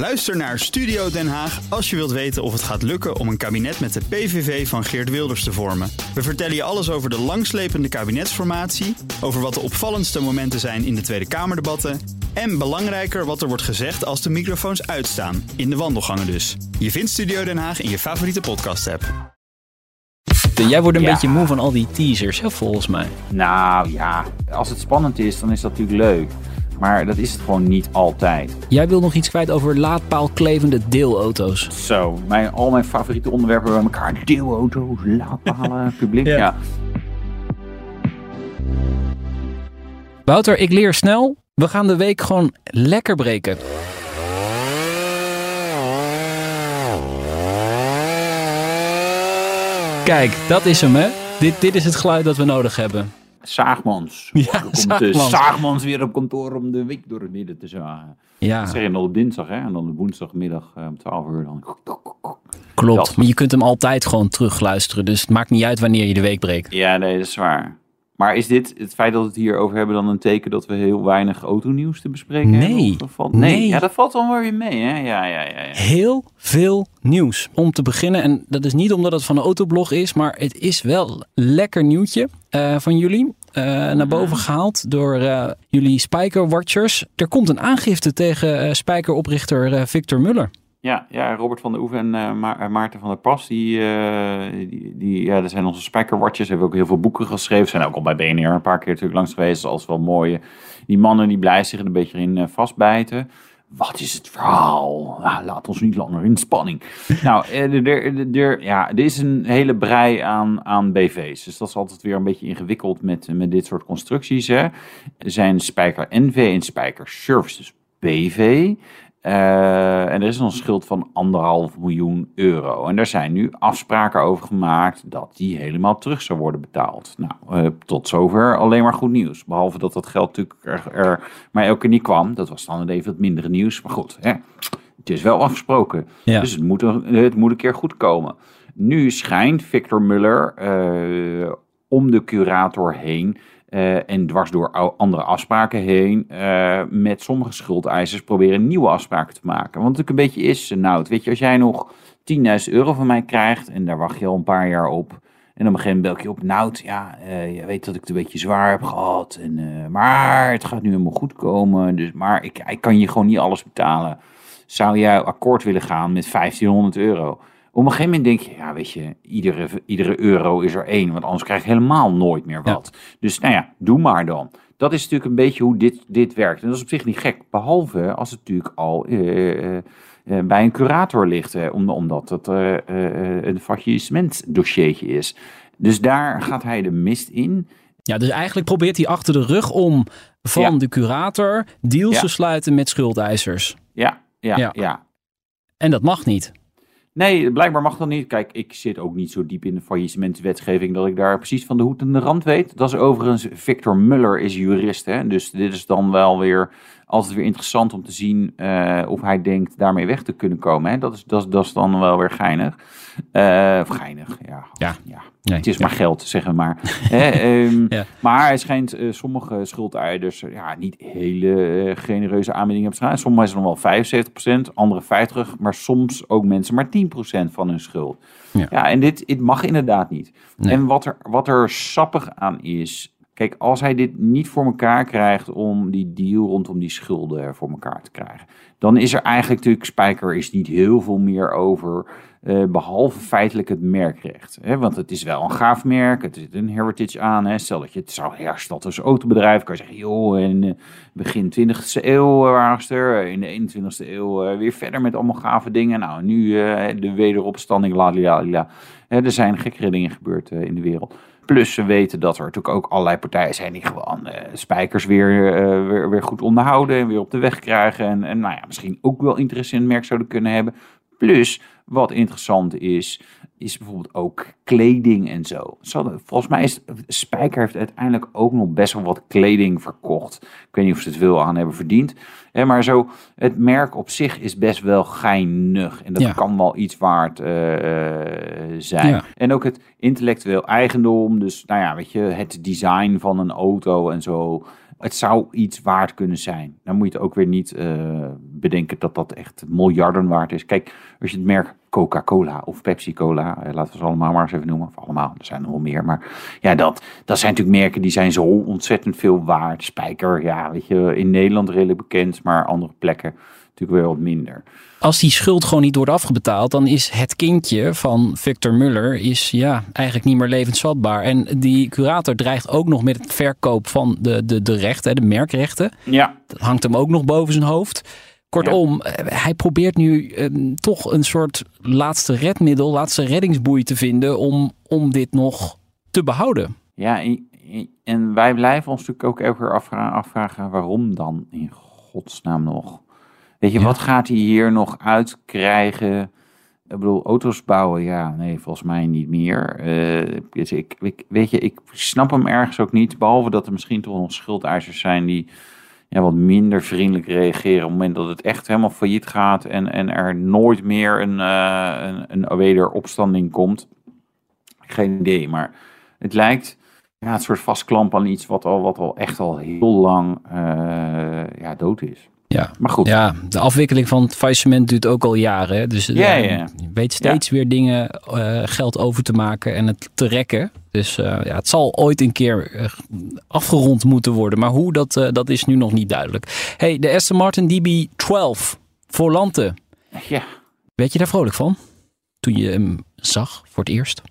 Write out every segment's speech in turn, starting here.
Luister naar Studio Den Haag als je wilt weten of het gaat lukken om een kabinet met de PVV van Geert Wilders te vormen. We vertellen je alles over de langslepende kabinetsformatie, over wat de opvallendste momenten zijn in de Tweede Kamerdebatten en belangrijker wat er wordt gezegd als de microfoons uitstaan, in de wandelgangen dus. Je vindt Studio Den Haag in je favoriete podcast-app. Jij wordt een Ja. beetje moe van al die teasers, hè, volgens mij. Nou ja, als het spannend is, dan is dat natuurlijk leuk. Maar dat is het gewoon niet altijd. Jij wil nog iets kwijt over laadpaalklevende deelauto's. Zo, mijn, al mijn favoriete onderwerpen bij elkaar. Deelauto's, laadpalen, publiek. Ja. Ja. Wouter, ik leer snel. We gaan de week gewoon lekker breken. Kijk, dat is hem, hè? Dit, dit is het geluid dat we nodig hebben. Zaagmans. Ja, komt de Zaagmans. Zaagmans weer op kantoor om de week door het midden te zagen. Ja, Dat zeg je dan op dinsdag, hè? En dan op woensdagmiddag eh, om 12 uur dan. klopt. dat. Maar je kunt hem altijd gewoon terugluisteren. Dus het maakt niet uit wanneer je de week breekt. Ja, nee, dat is waar. Maar is dit, het feit dat we het hier over hebben, dan een teken dat we heel weinig autonieuws te bespreken Nee. hebben? Valt- nee. Nee. Ja, dat valt dan wel weer mee, hè? Ja, ja, ja. ja. Heel veel nieuws om te beginnen. En dat is niet omdat het van een autoblog is, maar het is wel lekker nieuwtje eh, van jullie. eh, naar boven gehaald door eh, jullie Spijker Watchers. Er komt een aangifte tegen Spijker-oprichter eh, Victor Muller. Ja, ja, Robert van der Oeven en eh, Ma- eh, Maarten van der Pas, die, eh, die, die, ja, dat zijn onze spijkerwatches. Hebben ook heel veel boeken geschreven. Zijn ook al bij BNR een paar keer natuurlijk langs geweest. Dat is wel mooi. Die mannen die blijven zich er een beetje in vastbijten. Wat is het verhaal? Ah, laat ons niet langer in spanning. nou, eh, er, er, er, ja, er is een hele brei aan, aan BV's. Dus dat is altijd weer een beetje ingewikkeld met, met dit soort constructies. Hè. Er zijn Spijker NV en Spijker Services BV. Eh, en er is een schuld van anderhalf miljoen euro. En daar zijn nu afspraken over gemaakt dat die helemaal terug zou worden betaald. Nou, eh, tot zover alleen maar goed nieuws. Behalve dat dat geld natuurlijk er, er maar elke keer niet kwam. Dat was dan even wat mindere nieuws. Maar goed, hè, het is wel afgesproken. Ja. Dus het moet, een- het moet een keer goed komen. Nu schijnt Victor Muller eh, om de curator heen eh, en dwars door andere afspraken heen eh, met sommige schuldeisers proberen nieuwe afspraken te maken. Want het een beetje is, nou, weet je, als jij nog 10.000 euro van mij krijgt en daar wacht je al een paar jaar op. En op een gegeven moment bel ik je op, nou, ja, eh, je weet dat ik het een beetje zwaar heb gehad. En, eh, maar het gaat nu helemaal goed komen. Dus, maar ik, ik kan je gewoon niet alles betalen. Zou jij akkoord willen gaan met 1500 euro? Op een gegeven moment denk je, ja, weet je, iedere, iedere euro is er één. Want anders krijg je helemaal nooit meer wat. Dus nou ja, doe maar dan. Dat is natuurlijk een beetje hoe dit, dit werkt. En dat is op zich niet gek. Behalve als het natuurlijk al eh, eh, eh, bij een curator ligt. om- omdat het eh, een faillissementdossiertje is. Dus daar gaat hij de mist in. Ja, dus eigenlijk probeert hij achter de rug om van Ja. de curator deals Ja. te sluiten met schuldeisers. Ja, ja, Ja. ja. En dat mag niet. Nee, blijkbaar mag dat niet. Kijk, ik zit ook niet zo diep in de faillissementwetgeving dat ik daar precies van de hoed en de rand weet. Dat is overigens, Victor Muller is jurist, hè? dus dit is dan wel weer altijd weer interessant om te zien eh, of hij denkt daarmee weg te kunnen komen. Hè? Dat, is, dat, dat is dan wel weer geinig. Eh, of geinig, ja. Ja. ja. Nee, het is ja. maar geld, zeggen we maar. Hè, ehm, Ja. Maar hij schijnt eh, sommige schuldeisers eh, ja, niet hele genereuze aanbiedingen hebben gedaan. Sommige mensen nog wel 75%, andere 50%, maar soms ook mensen maar 10% van hun schuld. Ja. Ja, en dit, dit mag inderdaad niet. Nee. En wat er, wat er sappig aan is, kijk, als hij dit niet voor elkaar krijgt om die deal rondom die schulden voor elkaar te krijgen, dan is er eigenlijk natuurlijk, Spijker is niet heel veel meer over, eh, behalve feitelijk het merkrecht. Hè? Want het is wel een gaaf merk, het zit een heritage aan. Hè? Stel dat je het zou herstarten als autobedrijf, kan je zeggen, joh, in eh, begin 20e eeuw eh, ze er, in de 21e eeuw weer verder met allemaal gave dingen. Nou, nu de wederopstanding, la la la. Er zijn gekkere dingen gebeurd in de wereld. Plus we weten dat er natuurlijk ook allerlei partijen zijn die gewoon eh, spijkers weer, eh, weer, weer goed onderhouden en weer op de weg krijgen. En, en nou ja, misschien ook wel interesse in het merk zouden kunnen hebben. Plus, wat interessant is, is bijvoorbeeld ook kleding en zo. Hadden- volgens mij is Spijker heeft uiteindelijk ook nog best wel wat kleding verkocht. Ik weet niet of ze het veel aan hebben verdiend. Hè, maar zo, het merk op zich is best wel geinig. En dat Ja. kan wel iets waard eh, zijn. Ja. En ook het intellectueel eigendom. Dus nou ja, weet je, het design van een auto en zo. Het zou iets waard kunnen zijn. Dan moet je het ook weer niet eh, bedenken dat dat echt miljarden waard is. Kijk, als je het merk Coca-Cola of Pepsi-Cola, eh, laten we ze allemaal maar eens even noemen. Of allemaal, er zijn er wel meer. Maar ja, dat, dat zijn natuurlijk merken die zijn zo ontzettend veel waard. Spijker, ja, weet je, in Nederland redelijk bekend, maar andere plekken natuurlijk weer wat minder. Als die schuld gewoon niet wordt afgebetaald, dan is het kindje van Victor Muller is, ja, eigenlijk niet meer levensvatbaar. En die curator dreigt ook nog met het verkoop van de, de, de rechten, de merkrechten. Ja, Dat hangt hem ook nog boven zijn hoofd. Kortom, eh, hij probeert nu eh, toch een soort laatste redmiddel, laatste reddingsboei te vinden om, om dit nog te behouden. Ja, en- en wij blijven ons natuurlijk ook elke keer afvragen, afvragen waarom dan in godsnaam nog? Weet je, Ja. wat gaat hij hier nog uitkrijgen? Ik bedoel, auto's bouwen, ja, nee, volgens mij niet meer. Eh, dus ik, ik, weet je, ik snap hem ergens ook niet, behalve dat er misschien toch nog schuldeisers zijn die ja, wat minder vriendelijk reageren op het moment dat het echt helemaal failliet gaat en, en er nooit meer een, eh een, een wederopstanding komt. Geen idee, maar het lijkt ja, het soort vastklamp aan iets wat al, wat al echt al heel lang eh, ja, dood is. Ja. Maar goed, Ja, de afwikkeling van het faillissement duurt ook al jaren. hè. Dus eh, Ja, ja, ja. je weet steeds weer dingen, eh, geld over te maken en het te rekken. Dus eh, ja, het zal ooit een keer afgerond moeten worden. Maar hoe, dat, dat is nu nog niet duidelijk. hey, de Aston Martin DB12 Volante. ja, Weet je daar vrolijk van? Toen je hem zag voor het eerst?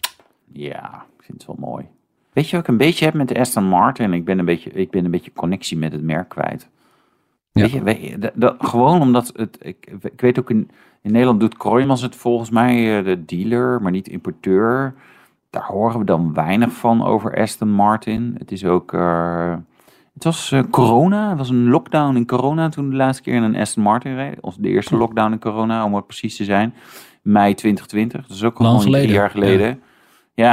ja, ik vind het wel mooi. Weet je wat ik een beetje heb met de Aston Martin? Ik ben een beetje, ik ben een beetje connectie met het merk kwijt. Ja. Weet je, weet je, dat, dat- gewoon omdat het, ik, ik weet ook in, in Nederland doet Kroijmans het volgens mij eh, de dealer, maar niet importeur. Daar horen we dan weinig van over Aston Martin. Het is ook, eh, het was eh, corona, het was een lockdown in corona toen de laatste keer in een Aston Martin reed. Of de eerste lockdown in corona, om het precies te zijn. Mei 2020, dat is ook al geleden, jaar geleden. Ja,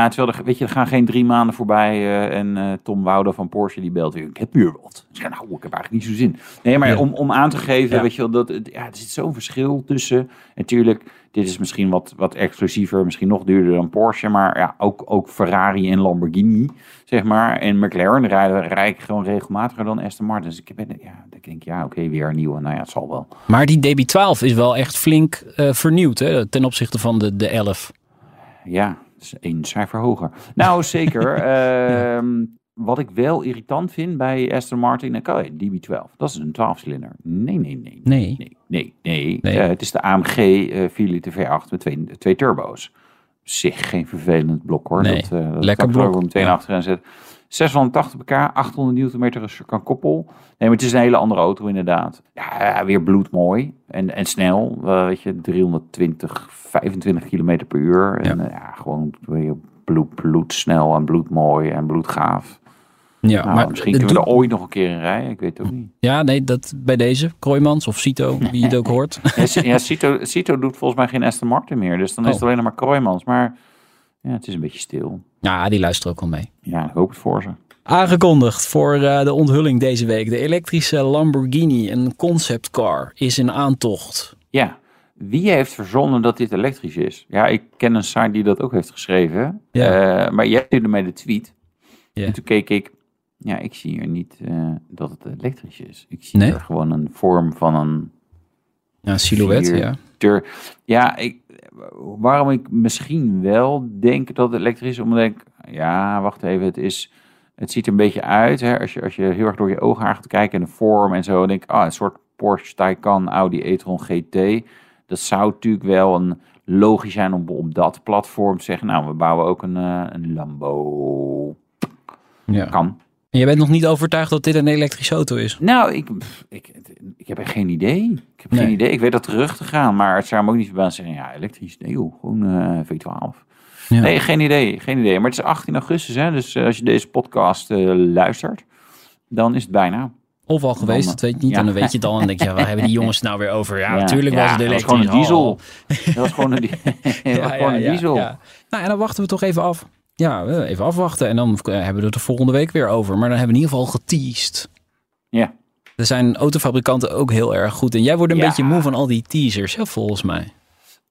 terwijl er, weet je, er gaan geen drie maanden voorbij eh, en eh, Tom Wouda van Porsche die belt weer. Ik heb hier wat. Ik zeg, nou, ik heb eigenlijk niet zo zin. Nee, maar Ja. om, om aan te geven, Ja. weet je wel, dat, het- ja, er zit zo'n verschil tussen. Natuurlijk, dit is misschien wat, wat exclusiever, misschien nog duurder dan Porsche, maar ja, ook, ook Ferrari en Lamborghini, zeg maar. En McLaren rijden rijk gewoon regelmatiger dan Aston Martin. Dus ik, ben, ja, ik denk, ja, oké, weer een nieuwe. Nou ja, het zal wel. Maar die DB12 is wel echt flink eh, vernieuwd hè, ten opzichte van de, de 11. Ja, is één cijfer hoger. Nou, zeker. Ehm, Wat ik wel irritant vind bij Aston Martin, oké, DB12, dat is een 12-cilinder. Nee, nee, nee. Nee. Nee, nee, nee. Nee. Eh, het is de AMG eh 4 liter V8 met twee, twee turbo's. Zich geen vervelend blok hoor. Nee, dat, eh, dat lekker kan ik er blok, meteen ja. achteraan zetten. 680 pk, 800 newtonmeter als je kan koppel. Nee, maar het is een hele andere auto inderdaad. Ja, weer bloedmooi en, en snel. Eh, weet je, 320, 25 kilometer per uur. En ja, ja gewoon weer bloed, bloedsnel en bloedmooi en bloedgaaf. Ja, Nou, maar misschien kunnen we er ooit nog een keer in rijden. Ik weet het ook niet. Ja, nee, dat bij deze. Kroijmans of Cito, wie het ook hoort. Ja, Cito, Cito doet volgens mij geen Aston Martin meer. Dus dan is Oh. het alleen nog maar Kroijmans. Maar ja, het is een beetje stil. Ja, die luistert ook al mee. Ja, ik hoop het voor ze. Aangekondigd voor eh, de onthulling deze week. De elektrische Lamborghini, een conceptcar, is in aantocht. Ja, wie heeft verzonnen dat dit elektrisch is? Ja, ik ken een site die dat ook heeft geschreven. Ja. Eh, maar jij stuurde mij de tweet. Ja. En toen keek ik. Ja, ik zie hier niet eh, dat het elektrisch is. Ik zie Nee? er gewoon een vorm van een Ja, silhouet, ja. Ja, ik, waarom ik misschien wel denk dat het elektrisch is, omdat ik, ja, wacht even, het is, het ziet er een beetje uit, hè, als je, als je heel erg door je ogen gaat kijken en de vorm en zo, dan denk ik, ah, een soort Porsche Taycan Audi e-tron GT. Dat zou natuurlijk wel een logisch zijn om op dat platform te zeggen, nou, we bouwen ook een, eh, een Lambo. ja. Kan. En je bent nog niet overtuigd dat dit een elektrische auto is? Nou, ik, ik, ik heb echt geen idee. Ik heb Nee. geen idee. Ik weet dat terug te gaan, maar het zou me ook niet verbazen zeggen, ja, elektrisch, nee joh, gewoon eh, V12. Ja. Nee, geen idee, geen idee. Maar het is 18 augustus, hè, dus eh, als je deze podcast eh, luistert, dan is het bijna. Of al geweest, Dan, dat weet je niet. ja. En dan weet je het al en denk je, waar hebben die jongens nou weer over? Ja, natuurlijk was het dat elektrisch. gewoon een diesel. Oh. Dat was gewoon een, was gewoon een diesel. ja. Nou, en dan wachten we toch even af. Ja, eh, even afwachten. En dan eh, hebben we het er volgende week weer over. Maar dan hebben we in ieder geval geteased. Ja. Er zijn autofabrikanten ook heel erg goed. En jij wordt een Ja. beetje moe van al die teasers, hè, volgens mij.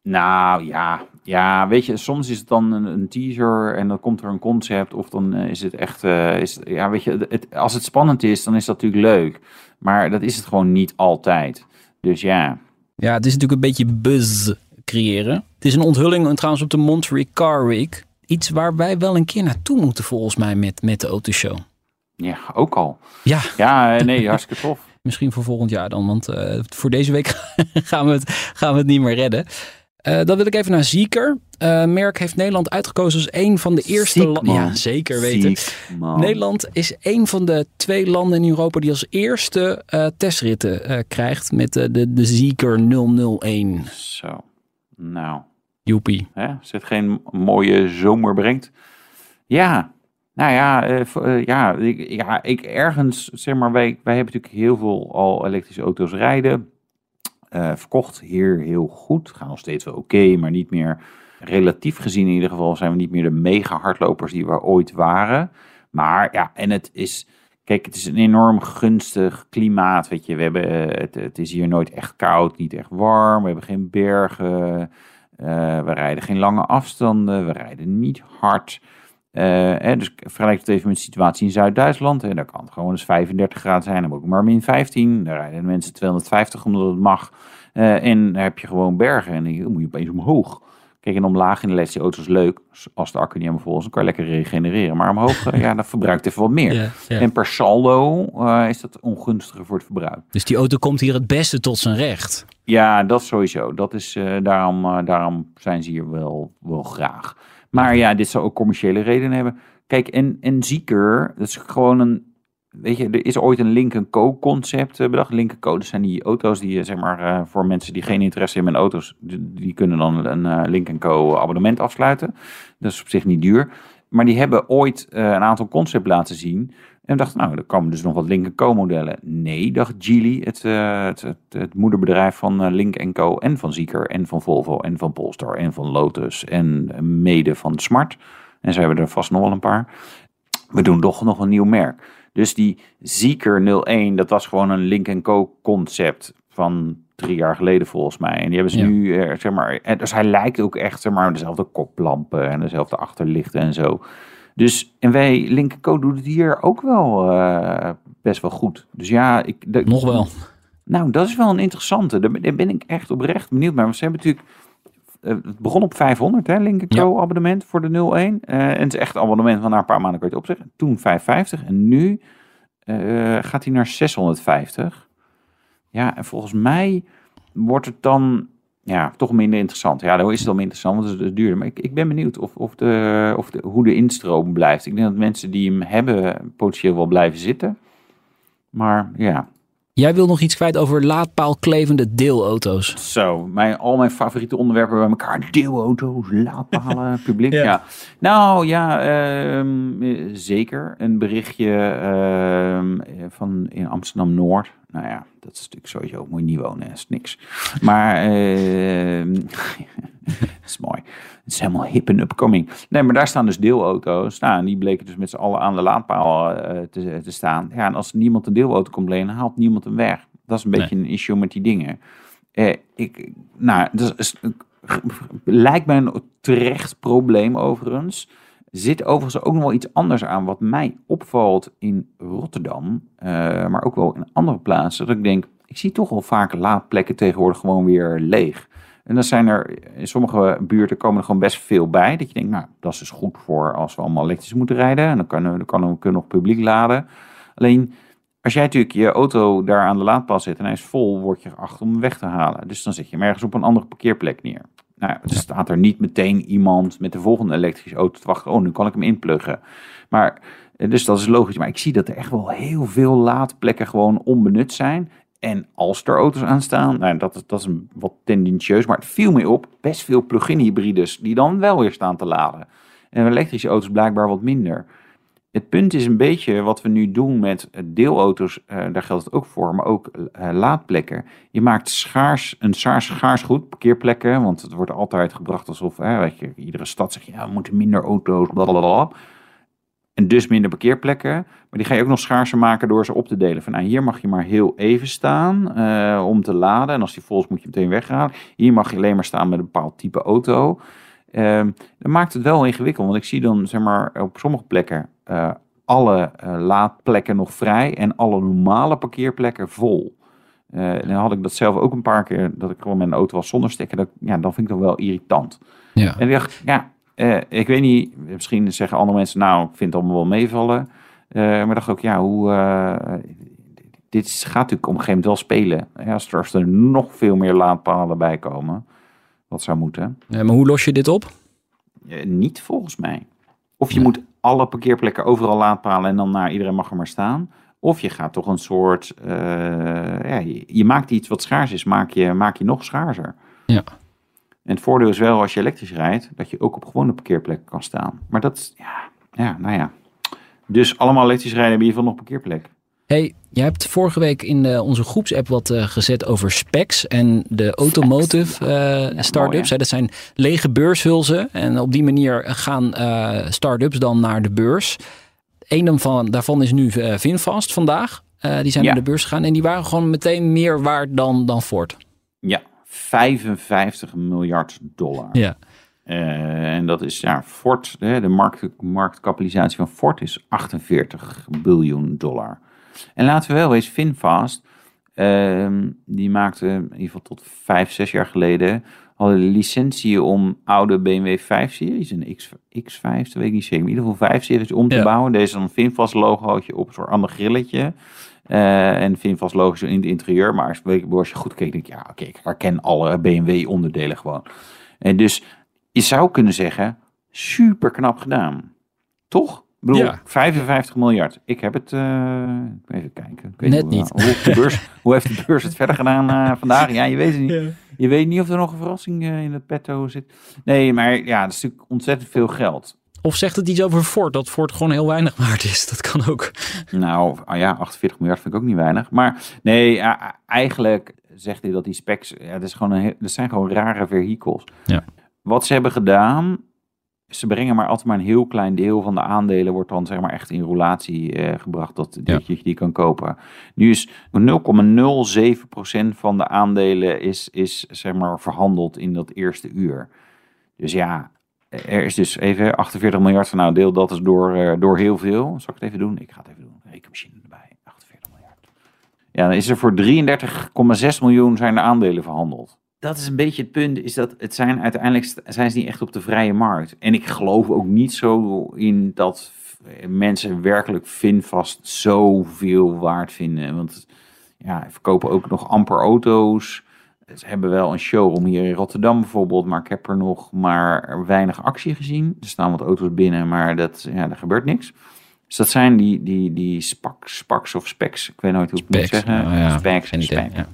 Nou ja, Ja, weet je, soms is het dan een, een teaser en dan komt er een concept. Of dan eh, is het echt, is, ja, weet je, het, als het spannend is, dan is dat natuurlijk leuk. Maar dat is het gewoon niet altijd. Dus ja. Ja, het is natuurlijk een beetje buzz creëren. Het is een onthulling trouwens op de Monterey Car Week. Iets waar wij wel een keer naartoe moeten volgens mij met, met de autoshow. Ja, ook al. Ja. Ja, eh, nee, hartstikke tof. Misschien voor volgend jaar dan, want uh, voor deze week gaan we het, gaan we het niet meer redden. Uh, dan wil ik even naar Zieker. Uh, Merck heeft Nederland uitgekozen als een van de eerste landen. Ja, zeker weten. Ziek, Nederland is een van de twee landen in Europa die als eerste uh, testritten krijgt met de, de, de Zieker 001. Zo, nou. Joepie. Hè? Het geen mooie zomer brengt. Ja, nou ja, ja, ik, ja, ik ergens, zeg maar, wij, wij hebben natuurlijk heel veel al elektrische auto's rijden. Uh, verkocht hier heel goed. Gaan nog steeds wel oké, maar niet meer relatief gezien in ieder geval zijn we niet meer de mega hardlopers die we ooit waren. Maar ja, en het is, kijk, het is een enorm gunstig klimaat. Weet je, we hebben, eh, het, het is hier nooit echt koud, niet echt warm. We hebben geen bergen. Uh, we rijden geen lange afstanden. We rijden niet hard. Uh, dus vergelijk het even met de situatie in Zuid-Duitsland. En daar kan het gewoon eens 35 graden zijn, dan ook maar min 15. Daar rijden mensen 250 omdat het mag. Uh, en dan heb je gewoon bergen en dan moet je opeens omhoog. Kijk, en omlaag in de elektrische auto's leuk. Als de accu niet helemaal vol is, dan kan je lekker regenereren. Maar omhoog, uh, ja, dat verbruikt even wat meer. En per saldo is dat ongunstiger voor het verbruik. Dus die auto komt hier het beste tot zijn recht? Ja, dat sowieso. Dat is, daarom, daarom zijn ze hier wel, wel graag. Maar ja, dit zou ook commerciële redenen hebben. Kijk, en, en Zieker, dat is gewoon een. Weet je, er is ooit een Link Co concept uh, bedacht. Link Co, dat zijn die auto's die, zeg maar, uh, voor mensen die geen interesse hebben in auto's, die, kunnen dan een Link Co abonnement afsluiten. Dat is op zich niet duur. Maar die hebben ooit een aantal concepts laten zien. En dacht, nou, er komen dus nog wat Link Co modellen. Nee, dacht Geely, het, het, het, het, moederbedrijf van Link Co en van Zieker en van Volvo en van Polestar en van Lotus en mede van Smart. En ze hebben er vast nog wel een paar. We doen toch nog een nieuw merk. Dus die Zieker 01, dat was gewoon een Link Co concept van drie jaar geleden volgens mij. En die hebben ze ja. nu, zeg maar, dus hij lijkt ook echt, zeg maar, dezelfde koplampen en dezelfde achterlichten en zo. Dus, en wij, Linkenco doet het hier ook wel uh, best wel goed. Dus ja, ik... De, Nog wel. Nou, dat is wel een interessante. Daar ben ik echt oprecht benieuwd naar. Want ze hebben natuurlijk... Uh, het begon op 500, hè, Linkenco ja. abonnement voor de 01. Uh, en het is echt abonnement van na een paar maanden kun je het opzeggen. Toen 550 en nu gaat hij naar 650. Ja, en volgens mij wordt het dan ja, toch minder interessant. Ja, dan is het dan minder interessant, want het is duurder. Maar ik, ik ben benieuwd of, of, de, of de, hoe de instroom blijft. Ik denk dat mensen die hem hebben potentieel wel blijven zitten. Maar ja. Jij wil nog iets kwijt over laadpaalklevende deelauto's. Zo, mijn, al mijn favoriete onderwerpen bij elkaar. Deelauto's, laadpalen, publiek. ja. ja. Nou ja, uh, zeker. Een berichtje uh, van in Amsterdam-Noord. Nou ja, dat is natuurlijk sowieso, moet je niet wonen, is niks. Maar, uh, is helemaal hip en upcoming. Nee, maar daar staan dus deelauto's. Nou, en die bleken dus met z'n allen aan de laadpaal uh, te, te, staan. Ja, en als niemand een deelauto komt lenen, haalt niemand hem weg. Dat is een beetje nee. een issue met die dingen. Uh, ik, nou, dat is, lijkt mij een terecht probleem overigens zit overigens ook nog wel iets anders aan wat mij opvalt in Rotterdam, uh, maar ook wel in andere plaatsen. Dat ik denk, ik zie toch wel vaak laadplekken tegenwoordig gewoon weer leeg. En dan zijn er in sommige buurten komen er gewoon best veel bij. Dat je denkt, nou, dat is dus goed voor als we allemaal elektrisch moeten rijden. En dan kunnen we, dan kunnen we nog publiek laden. Alleen, als jij natuurlijk je auto daar aan de laadpaal zet en hij is vol, word je geacht om hem weg te halen. Dus dan zet je hem ergens op een andere parkeerplek neer. Nou, er staat er niet meteen iemand met de volgende elektrische auto te wachten. Oh, nu kan ik hem inpluggen. Maar, dus dat is logisch. Maar ik zie dat er echt wel heel veel laadplekken gewoon onbenut zijn. En als er auto's aan staan, nou, dat, is, dat is een, wat tendentieus, maar het viel me op, best veel plug-in hybrides die dan wel weer staan te laden. En elektrische auto's blijkbaar wat minder. Het punt is een beetje wat we nu doen met deelauto's, uh, daar geldt het ook voor, maar ook uh, laadplekken. Je maakt schaars, een schaars, schaars goed, parkeerplekken, want het wordt altijd gebracht alsof, hè, weet je, iedere stad zegt, ja, we moeten minder auto's, blablabla. En dus minder parkeerplekken. Maar die ga je ook nog schaarser maken door ze op te delen. Van nou, hier mag je maar heel even staan uh, om te laden. En als die vol is, moet je meteen weghalen. Hier mag je alleen maar staan met een bepaald type auto. ehm, dat maakt het wel ingewikkeld. Want ik zie dan zeg maar, op sommige plekken eh, alle eh, laadplekken nog vrij en alle normale parkeerplekken vol. Dan had ik dat zelf ook een paar keer, dat ik gewoon mijn auto was zonder stekker. Dat, ja, dan vind ik dat wel irritant. Ja. En ik dacht, ja, eh, ik weet niet, misschien zeggen andere mensen, nou, ik vind het allemaal wel meevallen. Uh, maar dacht ook, ja, hoe, uh, dit gaat natuurlijk op een gegeven moment wel spelen. Ja, als, er, als er nog veel meer laadpalen bij komen, wat zou moeten. Ja, maar hoe los je dit op? niet volgens mij. Of je moet alle parkeerplekken overal laadpalen en dan naar iedereen mag er maar staan. Of je gaat toch een soort, ja, je, je, maakt iets wat schaars is, maak je, maak je nog schaarser. Ja. En het voordeel is wel als je elektrisch rijdt, dat je ook op gewone parkeerplekken kan staan. Maar dat is, ja, ja, nou ja. Dus allemaal elektrisch rijden hebben in ieder geval nog parkeerplek. Hey, jij hebt vorige week in de, onze groepsapp wat uh, gezet over specs en de automotive uh, start-ups. dat zijn lege beurshulzen en op die manier gaan start-ups dan naar de beurs. Eén van, daarvan is nu Vinfast vandaag. die zijn ja. naar de beurs gegaan en die waren gewoon meteen meer waard dan, dan Ford. Ja, 55 miljard dollar. Ja. Uh, en dat is, ja, Ford, de, de markt, marktkapitalisatie van Ford is 48 biljoen dollar. En laten we wel eens, Finfast, uh, die maakte in ieder geval tot vijf, zes jaar geleden, hadden de licentie om oude BMW 5-series, een X, X5, dat weet ik niet zeker, in ieder geval 5-series om te Ja. bouwen. Deze dan Finfast logootje op, een soort ander grilletje. Eh, en Finfast logo's in het interieur. Maar als, als je goed kijkt, denk je, ja, oké, ik herken alle BMW onderdelen gewoon. En dus je zou kunnen zeggen, super knap gedaan. Toch? Ik bedoel, Ja. 55 miljard. Ik heb het, eh, even kijken. Ik weet Net hoe, niet. Hoe, heeft de beurs, hoe heeft de beurs het verder gedaan eh, vandaag? Ja, je weet het niet. Je weet niet of er nog een verrassing eh, in het petto zit. Nee, maar ja, dat is natuurlijk ontzettend veel geld. Of zegt het iets over Ford, dat Ford gewoon heel weinig waard is? Dat kan ook. Nou, ah ja, 48 miljard vind ik ook niet weinig. Maar nee, eigenlijk zegt hij dat die specs, ja, dat, is gewoon een, dat zijn gewoon rare vehicles. Ja. Wat ze hebben gedaan, ze brengen maar altijd maar een heel klein deel van de aandelen wordt dan zeg maar echt in roulatie eh, gebracht dat, Ja. dat je die kan kopen. Nu is 0,07% van de aandelen is, is zeg maar verhandeld in dat eerste uur. Dus ja, er is dus even 48 miljard van nou deel dat is door, eh, door heel veel. Zal ik het even doen? Ik ga het even doen. Rekenmachine erbij. 48 miljard. Ja, dan is er voor 33,6 miljoen zijn de aandelen verhandeld. Dat is een beetje het punt, is dat het zijn uiteindelijk zijn ze niet echt op de vrije markt. En ik geloof ook niet zo in dat mensen werkelijk Finvast zoveel waard vinden. Want ja, verkopen ook nog amper auto's. Ze hebben wel een showroom hier in Rotterdam bijvoorbeeld, maar ik heb er nog maar weinig actie gezien. Er staan wat auto's binnen, maar dat, ja, er gebeurt niks. Dus dat zijn die, die, die spaks, spaks of specs. Ik weet nooit hoe ik het moet zeggen. nou ja, specs en ja.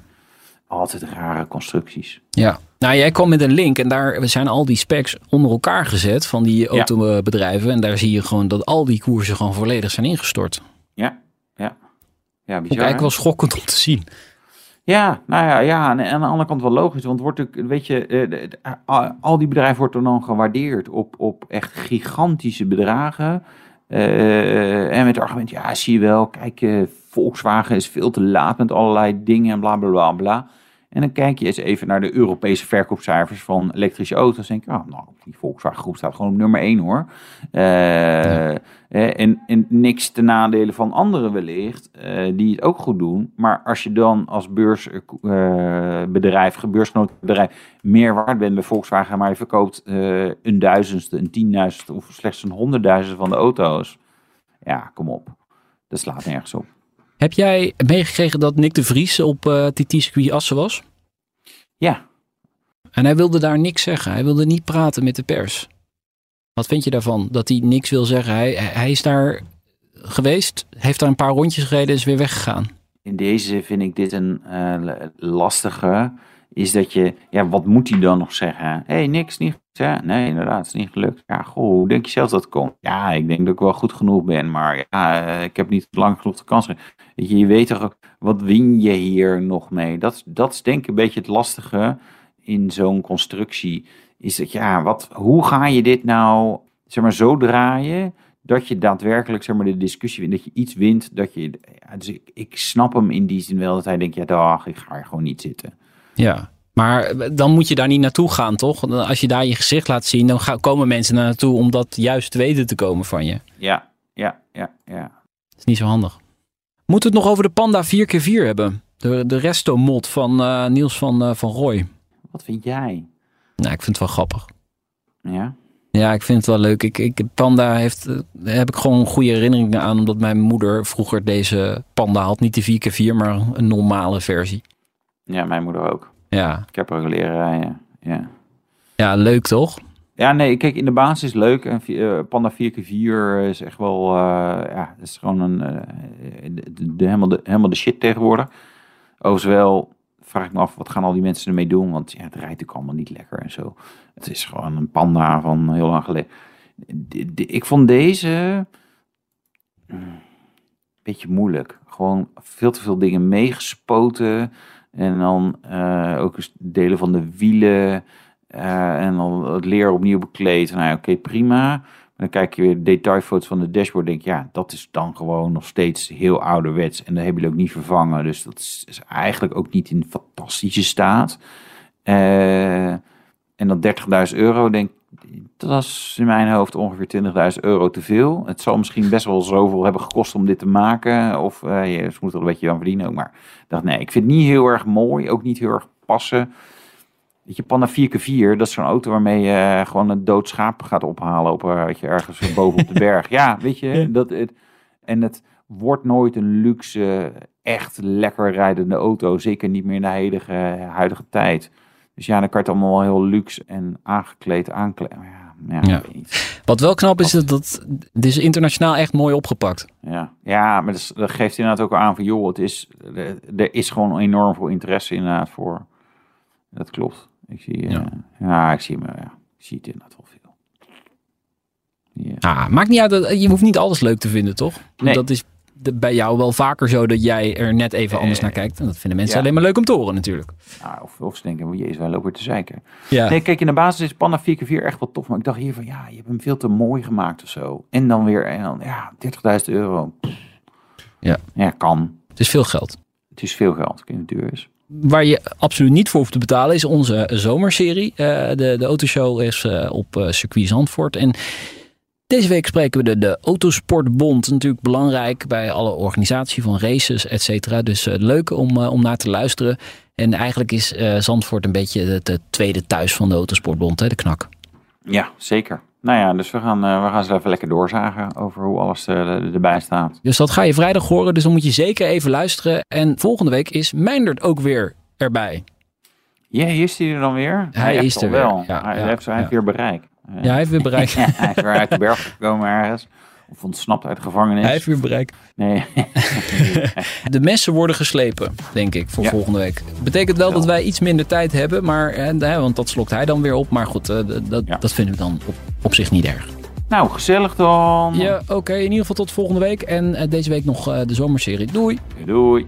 Altijd rare constructies. Ja. Nou, jij kwam met een link en daar zijn al die specs onder elkaar gezet van die autobedrijven. En daar zie je gewoon dat al die koersen gewoon volledig zijn ingestort. Ja, ja. Ja, Ook bizar. eigenlijk hè? wel schokkend om te zien. Ja, nou ja, ja. En aan de andere kant wel logisch. Want wordt natuurlijk, weet je, eh, al die bedrijven worden dan gewaardeerd op, op echt gigantische bedragen. Eh, en met het argument, ja, zie je wel, kijk, eh, Volkswagen is veel te laat met allerlei dingen en bla bla bla bla. En dan kijk je eens even naar de Europese verkoopcijfers van elektrische auto's. En denk je, ah, nou, die Volkswagen groep staat gewoon op nummer 1 hoor. Eh, eh, en, en niks ten nadele van anderen wellicht, eh, die het ook goed doen. Maar als je dan als beursbedrijf, gebeursgenoten bedrijf, meer waard bent bij Volkswagen, maar je verkoopt een duizendste, een tienduizendste of slechts een honderdduizendste van de auto's. Ja, kom op. Dat slaat nergens op. Heb jij meegekregen dat Nick de Vries op eh TT-circuit Assen was? Ja, En hij wilde daar niks zeggen. Hij wilde niet praten met de pers. Wat vind je daarvan? Dat hij niks wil zeggen. Hij, hij is daar geweest, heeft daar een paar rondjes gereden en is weer weggegaan. in deze vind ik dit een eh, lastige. Is dat je, ja, wat moet hij dan nog zeggen? Hé, hey, niks, niet hè? Nee, inderdaad, het is niet gelukt. Ja, goh, hoe denk je zelf dat komt? Ja, ik denk dat ik wel goed genoeg ben, maar ja, eh, ik heb niet lang genoeg de kans. je, je weet toch ook, wat win je hier nog mee? Dat, dat is denk ik een beetje het lastige in zo'n constructie. Is dat, ja, wat, hoe ga je dit nou, zeg maar, zo draaien dat je daadwerkelijk zeg maar, de discussie wint, dat je iets wint, dat je, dus ik, ik snap hem in die zin wel, dat hij denkt, ja dag, ik ga hier gewoon niet zitten. Ja. Maar eh, dan moet je daar niet naartoe gaan, toch? Als je daar je gezicht laat zien, dan gaan, komen mensen naar naartoe om dat juist te weten te komen van je. Ja, ja, ja, ja. Dat is niet zo handig. Moeten we het nog over de Panda 4x4 hebben? De, de resto-mod van eh, Niels van, eh, van Roy. Wat vind jij? Nou, ik vind het wel grappig. Ja? Ja, ik vind het wel leuk. Ik, ik, Panda heeft, daar heb ik gewoon goede herinneringen aan. Omdat mijn moeder vroeger deze Panda had. Niet de 4x4, maar een normale versie. Ja, mijn moeder ook. Ja, Ik heb er ook leren rijden. Ja. ja leuk toch? Ja, nee, kijk, in de basis leuk. En eh, Panda 4x4 is echt wel, eh, ja, is gewoon een, eh, de, helemaal, de, helemaal de shit tegenwoordig. Overigens wel, vraag ik me af, wat gaan al die mensen ermee doen? Want ja, het rijdt natuurlijk allemaal niet lekker en zo. Het is gewoon een Panda van heel lang geleden. De- de- ik vond deze mm, een beetje moeilijk. Gewoon veel te veel dingen meegespoten. En dan eh, ook eens delen van de wielen. Eh, en dan het leer opnieuw bekleed. Nou oké, prima. Maar dan kijk je weer detailfoto's van de dashboard. Denk je, ja, dat is dan gewoon nog steeds heel ouderwets. En dat hebben jullie ook niet vervangen. Dus dat is, eigenlijk ook niet in fantastische staat. Eh, en dat 30.000 euro, denk dat was in mijn hoofd ongeveer 20.000 euro te veel. Het zal misschien best wel zoveel hebben gekost om dit te maken. Of eh je ze moeten er een beetje aan verdienen ook. Maar ik dacht, nee, ik vind het niet heel erg mooi. Ook niet heel erg passen. Weet je, Panda 4x4, dat is zo'n auto waarmee je eh, gewoon een dood schaap gaat ophalen op, eh, weet je, ergens boven op de berg. Ja, weet je, dat het, en het wordt nooit een luxe, echt lekker rijdende auto. Zeker niet meer in de huidige, huidige tijd. Dus ja, dan kan je het allemaal wel heel luxe en aangekleed aankleden. Maar Ja, ja. Wat wel knap is, dat, dat dit is internationaal echt mooi opgepakt. Ja, ja maar dat, geeft inderdaad ook aan van, joh, het is, er, is gewoon enorm veel interesse inderdaad voor. Dat klopt. Ik zie, eh, Ja. ja. ik zie me, ja, ik zie het inderdaad wel veel. Ja. Ah, maakt niet uit, dat- je hoeft niet alles leuk te vinden, toch? Nee. Dat is de- bij jou wel vaker zo dat jij er net even anders Eh, naar kijkt. En dat vinden mensen ja. alleen maar leuk om te horen natuurlijk. Nou, of, of ze denken, jezus, wij lopen te zeiken. Ja. Nee, kijk, in de basis is Panda 4x4 echt wel tof. Maar ik dacht hier van, ja, je hebt hem veel te mooi gemaakt of zo. En dan weer, en dan, ja, 30.000 euro. Ja. Ja, kan. Het is veel geld. Het is veel geld, hoe het duur is. Waar je absoluut niet voor hoeft te betalen is onze zomerserie. Eh, de, de autoshow is eh, op eh, circuit Zandvoort. En deze week spreken we de, de Autosportbond. Natuurlijk belangrijk bij alle organisatie van races, et cetera. Dus eh, leuk om, eh, om naar te luisteren. En eigenlijk is eh, Zandvoort een beetje het, het tweede thuis van de Autosportbond, hè, de knak. Ja, zeker. Nou ja, dus we gaan, we gaan ze even lekker doorzagen over hoe alles erbij staat. Dus dat ga je vrijdag horen. Dus dan moet je zeker even luisteren. En volgende week is Meindert ook weer erbij. Ja, hier is hij er dan weer. Hij is er wel. weer. Ja, hij ja, heeft, hij heeft ja. weer bereik. Ja, hij heeft weer bereik. hij is weer uit de berg gekomen ergens. Of ontsnapt uit de gevangenis. Hij heeft weer bereik. Nee. De messen worden geslepen, denk ik, voor Ja. volgende week. Betekent wel dat wij iets minder tijd hebben, maar, eh, want dat slokt hij dan weer op. Maar goed, eh, dat, Ja. dat vinden we dan op, op zich niet erg. nou, gezellig dan. Ja, oké. in ieder geval tot volgende week. En eh, deze week nog de zomerserie. Doei! Doei.